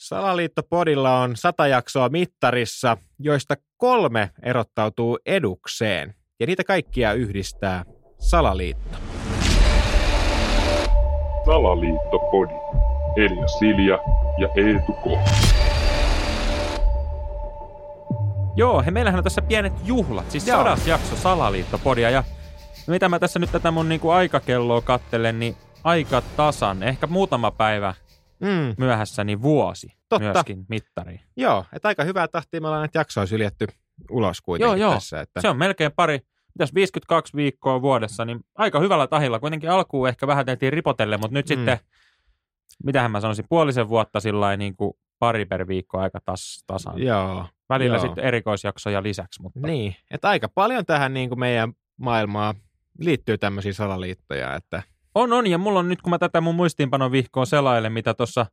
Salaliittopodilla on sata jaksoa mittarissa, joista kolme erottautuu edukseen. Ja niitä kaikkia yhdistää Salaliitto. Salaliittopodi. Elia Silja ja Eetu K. Joo, he, meillähän on tässä pienet juhlat, siis Joo. sadas jakso Salaliittopodia ja mitä mä tässä nyt tätä mun niinku aikakelloa kattelen, niin aika tasan, ehkä muutama päivä Mm, myöhässä, niin vuosi Totta. myöskin mittariin. joo, että aika hyvää tahtia me ollaan näitä jaksoja syljetty ulos kuitenkin Joo, joo. tässä. Että... Se on melkein pari, mitäs 52 viikkoa vuodessa, niin aika hyvällä tahilla. Kuitenkin alkuun ehkä vähän tehtiin ripotelle, mutta nyt Mm. sitten, mitähän mä sanoisin, puolisen vuotta sillä niin kuin pari per viikko aika tas, tasan. Joo, Välillä joo. sitten erikoisjaksoja lisäksi, mutta niin. Että aika paljon tähän niin kuin meidän maailmaa liittyy tämmöisiä salaliittoja, että On, on, ja mulla on nyt, kun mä tätä mun muistiinpanon vihkoon selailen, mitä tuossa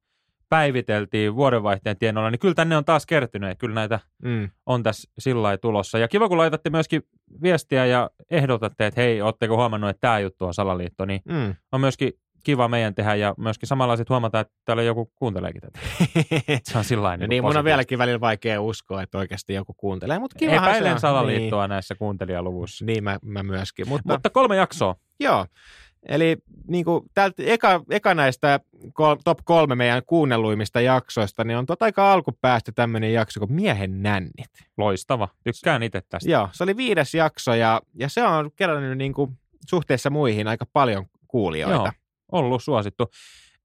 päiviteltiin vuodenvaihteen tienoilla, niin kyllä tänne on taas kertynyt, ja kyllä näitä mm, on tässä sillä tulossa. Ja kiva, kun laitatte myöskin viestiä ja ehdotatte, että hei, ootteko huomannut, että tämä juttu on salaliitto, niin mm. on myöskin kiva meidän tehdä, ja myöskin samalla sitten huomata, että täällä joku kuunteleekin tätä. Se on sillä No niin, mun on vieläkin välillä vaikea uskoa, että oikeasti joku kuuntelee, mutta se Epäilen on. salaliittoa näissä kuuntelijaluvuissa. Niin, niin mä, mä myöskin. Mutta, Mutta kolme jaksoa. joo, eli niin kuin, täältä eka, eka näistä kol, top kolme meidän kuunnelluimmista jaksoista, niin on tota aika alkupäästä tämmöinen jakso kuin Miehen nännit. Loistava. Tykkään itse tästä. Joo, se oli viides jakso ja, ja se on kerännyt niin kuin, suhteessa muihin aika paljon kuulijoita. Joo, ollut suosittu.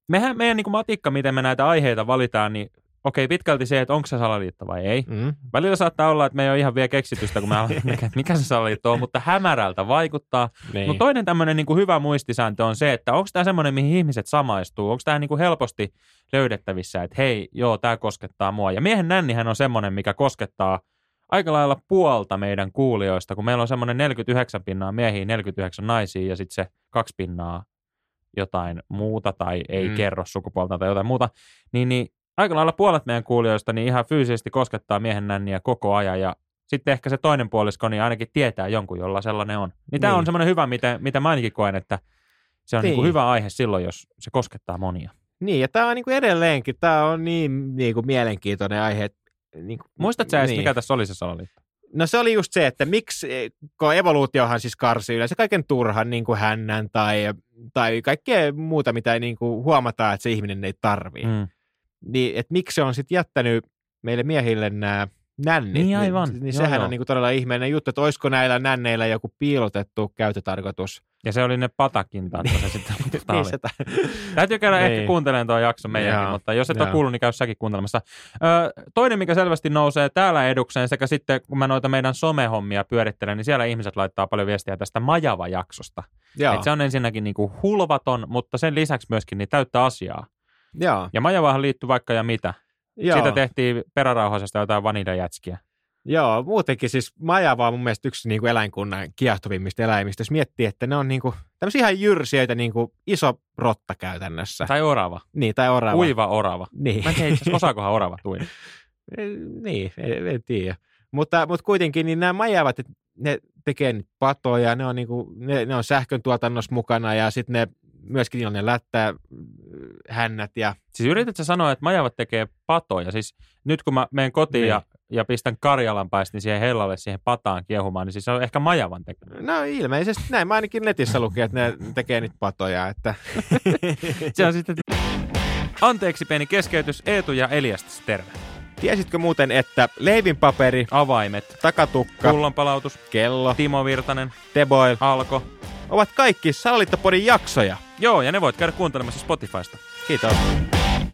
Mehän, meidän niin kuin matikka, miten me näitä aiheita valitaan, niin okei, pitkälti se, että onko se salaliitto vai ei. Mm. Välillä saattaa olla, että me ei ole ihan vielä keksitystä, kun me aletaan, mikä, mikä se salaliitto on, mutta hämärältä vaikuttaa. Niin. Mutta toinen tämmöinen niin hyvä muistisääntö on se, että onko tämä semmoinen, mihin ihmiset samaistuu? Onko tämä niin helposti löydettävissä, että hei, joo, tämä koskettaa mua. Ja miehen nännihän on semmoinen, mikä koskettaa aika lailla puolta meidän kuulijoista, kun meillä on semmoinen 49 pinnaa miehiä, 49 naisia ja sitten se kaksi pinnaa jotain muuta tai ei mm. kerro sukupuolta tai jotain muuta, niin, niin aika lailla puolet meidän kuulijoista niin ihan fyysisesti koskettaa miehen nänniä koko ajan ja sitten ehkä se toinen puolisko niin ainakin tietää jonkun, jolla sellainen on. Niin tämä Niin. on semmoinen hyvä, mitä, mitä mä ainakin koen, että se on niin. Niin. hyvä aihe silloin, jos se koskettaa monia. Niin, ja tämä on niin kuin edelleenkin, tämä on niin, niin kuin mielenkiintoinen aihe. Niin kuin, Muistatko sä edes, niin. mikä tässä oli se salaliitto? No se oli just se, että miksi, kun evoluutiohan siis karsii yleensä kaiken turhan niin kuin hännän tai, tai kaikkea muuta, mitä niin kuin huomataan, että se ihminen ei tarvii. Mm. Niin, että miksi se on sitten jättänyt meille miehille nämä nännit. Niin aivan. Niin, niin Joo, sehän joo. on niin kuin todella ihmeellinen juttu, että olisiko näillä nänneillä joku piilotettu käytötarkoitus. Ja se oli ne patakintaat, kun se sitten Niin se ta- Täytyy käydä Niin. ehkä kuuntelemaan tuo jakso meidänkin, Joo, mutta jos et ole joo. kuullut, niin käy säkin kuuntelemassa. Ö, toinen, mikä selvästi nousee täällä edukseen, sekä sitten kun mä noita meidän somehommia pyörittelen, niin siellä ihmiset laittaa paljon viestiä tästä Majava-jaksosta. Se on ensinnäkin niinku hulvaton, mutta sen lisäksi myöskin niin täyttä asiaa. Joo, Ja Majavahan liittyy vaikka ja mitä. joo. Siitä tehtiin perärauhasesta jotain vaniljajätskiä. Joo, muutenkin siis majava on mun mielestä yksi niin kuin eläinkunnan kiehtovimmista eläimistä. Jos miettii, että ne on niin kuin, tämmöisiä ihan jyrsijöitä, niin kuin iso rotta käytännössä. Tai orava. niin, tai orava. Uiva orava. Niin, Mä en tiedä osaakohan orava uida. niin en, en tiedä. Mutta, mutta kuitenkin niin nämä majavat, ne tekee patoja, ne on, niin kuin, ne, ne on sähkön tuotannossa mukana ja sitten ne myöskin ne lättää hännät ja Siis yritätkö sanoa, että majavat tekee patoja? Siis nyt kun mä menen kotiin Niin. ja, ja pistän Karjalan paistin siihen hellalle, siihen pataan kiehumaan, niin siis se on ehkä majavan tekemä. no ilmeisesti näin. Mä ainakin netissä lukin, että ne tekee niitä patoja. Että... Se on sitten... Anteeksi pieni keskeytys, Eetu ja Eliastas, terve. Tiesitkö muuten, että leivinpaperi, Avaimet, takatukka, pullonpalautus, kello, Timo Virtanen, Teboil Alko. Ovat kaikki Salaliittopodin jaksoja. Joo, ja ne voit käydä kuuntelemassa Spotifysta. Kiitos.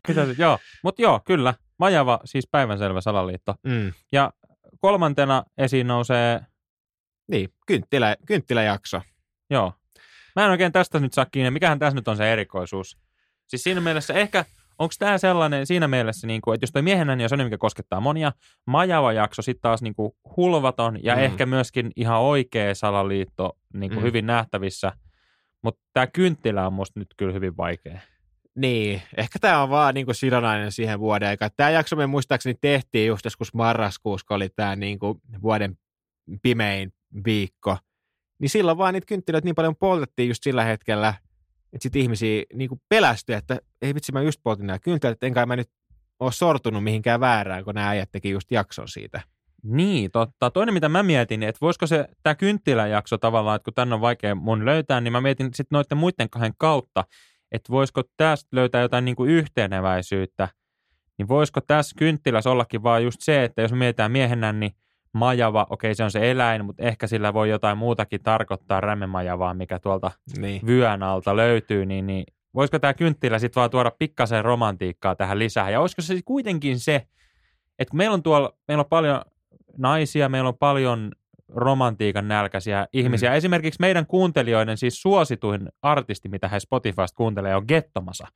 Kiitos. joo, mutta joo, kyllä. Majava, siis päivänselvä salaliitto. Mm. Ja kolmantena esiin nousee, Niin, kynttilä, kynttiläjakso. joo. Mä en oikein tästä nyt saa kiinni, mikähän tässä nyt on se erikoisuus. Siis siinä mielessä ehkä, onko tämä sellainen siinä mielessä, niin kuin, että jos toi miehenä niin on sellainen, mikä koskettaa monia, majava jakso sitten taas niin kuin hulvaton ja Mm. ehkä myöskin ihan oikea salaliitto niin kuin Mm. mm. hyvin nähtävissä. Mutta tämä kynttilä on musta nyt kyllä hyvin vaikea. Niin, ehkä tämä on vaan niinku sidonnainen siihen vuoden aikaan. Tämä jakso me muistaakseni tehtiin just joskus marraskuussa, kun oli tämä niinku vuoden pimein viikko. Niin silloin vaan niitä kynttilöitä niin paljon poltettiin just sillä hetkellä, että sitten ihmisiä niinku pelästyi, että ei vitsi, mä just poltin nämä kynttilät, että enkä mä nyt ole sortunut mihinkään väärään, kun nämä äijät teki just jakson siitä. Niin, totta. Toinen, mitä mä mietin, että voisiko se, tämä kynttiläjakso tavallaan, että kun tänne on vaikea mun löytää, niin mä mietin sitten noiden muiden kahden kautta, että voisiko tästä löytää jotain niin kuin yhteneväisyyttä, niin voisiko tässä kynttilässä ollakin vaan just se, että jos mietitään miehennän, niin majava, okei se on se eläin, mutta ehkä sillä voi jotain muutakin tarkoittaa rämmemajavaa, mikä tuolta Niin. vyön alta löytyy, niin, niin voisiko tämä kynttilä sitten vaan tuoda pikkasen romantiikkaa tähän lisää? Ja olisiko se kuitenkin se, että kun meillä on tuolla, meillä on paljon naisia, meillä on paljon romantiikan nälkäisiä ihmisiä. Mm. Esimerkiksi meidän kuuntelijoiden siis suosituin artisti, mitä he Spotifysta kuuntelee, on Gettomasa.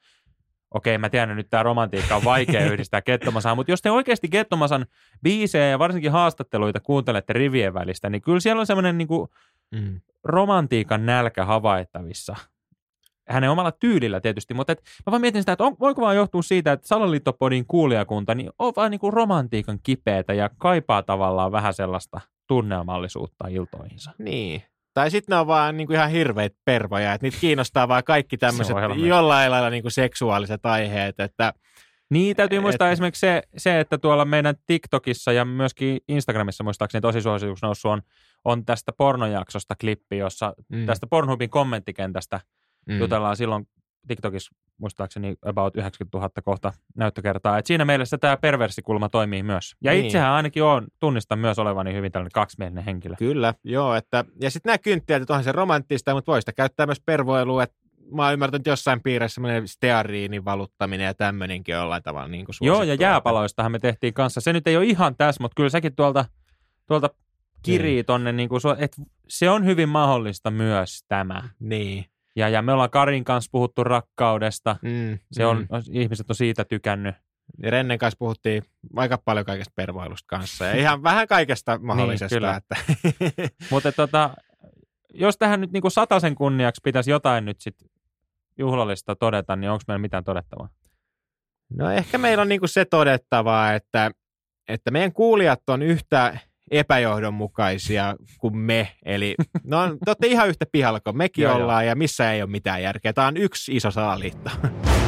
Okei, mä tiedän, että nyt tämä romantiikka on vaikea yhdistää Gettomasaan, mutta jos te oikeasti Gettomasan biisejä ja varsinkin haastatteluita kuuntelette rivien välistä, niin kyllä siellä on semmoinen niin kuin Mm. romantiikan nälkä havaittavissa. Hänen omalla tyylillä tietysti, mutta et, mä vaan mietin sitä, että on, voiko vaan johtua siitä, että Salaliittopodin kuulijakunta niin on vaan niinku romantiikan kipeätä ja kaipaa tavallaan vähän sellaista tunnelmallisuutta iltoihinsa. Niin. Tai sitten ne on vaan niinku ihan hirveitä pervoja, että niitä kiinnostaa vaan kaikki tämmöiset jollain lailla niinku seksuaaliset aiheet, että Niin, täytyy muistaa Et- esimerkiksi se, se, että tuolla meidän TikTokissa ja myöskin Instagramissa muistaakseni tosi suosituksi noussut on, on tästä pornojaksosta klippi, jossa mm, tästä Pornhubin kommenttikentästä mm, jutellaan silloin TikTokissa muistaakseni about 90 000 kohta näyttökertaa. Et siinä mielessä tämä perversikulma toimii myös. Ja Niin. itsehän ainakin on, tunnistan myös olevani hyvin tällainen kaksimielinen henkilö. Kyllä, joo. Että, ja sitten nämä kynttilät, että onhan se romanttista, mutta voi sitä käyttää myös pervoiluun, että mä oon ymmärtänyt että jossain piirissä semmoinen steariinin valuttaminen ja tämmöinenkin jollain tavalla niin kuin Joo, ja jääpaloistahan me tehtiin kanssa. Se nyt ei ole ihan tässä, mutta kyllä sekin tuolta, tuolta kirii Niin. tonne, niin kuin, että se on hyvin mahdollista myös tämä. Niin. Ja, ja me ollaan Karin kanssa puhuttu rakkaudesta. Mm, Se on, ihmiset on siitä tykännyt. Ja Rennen kanssa puhuttiin aika paljon kaikesta pervoilusta kanssa ja ihan vähän kaikesta mahdollisesta. kyllä. että Mutta tota, jos tähän nyt niin kuin sataisen kunniaksi pitäisi jotain nyt sit juhlallista todeta, niin onko meillä mitään todettavaa? No ehkä meillä on niinku se todettavaa, että, että meidän kuulijat on yhtä epäjohdonmukaisia kuin me. Eli no, te olette ihan yhtä pihalla kuin mekin Joo, joo. ollaan ja missä ei ole mitään järkeä. Tämä on yksi iso salaliitto.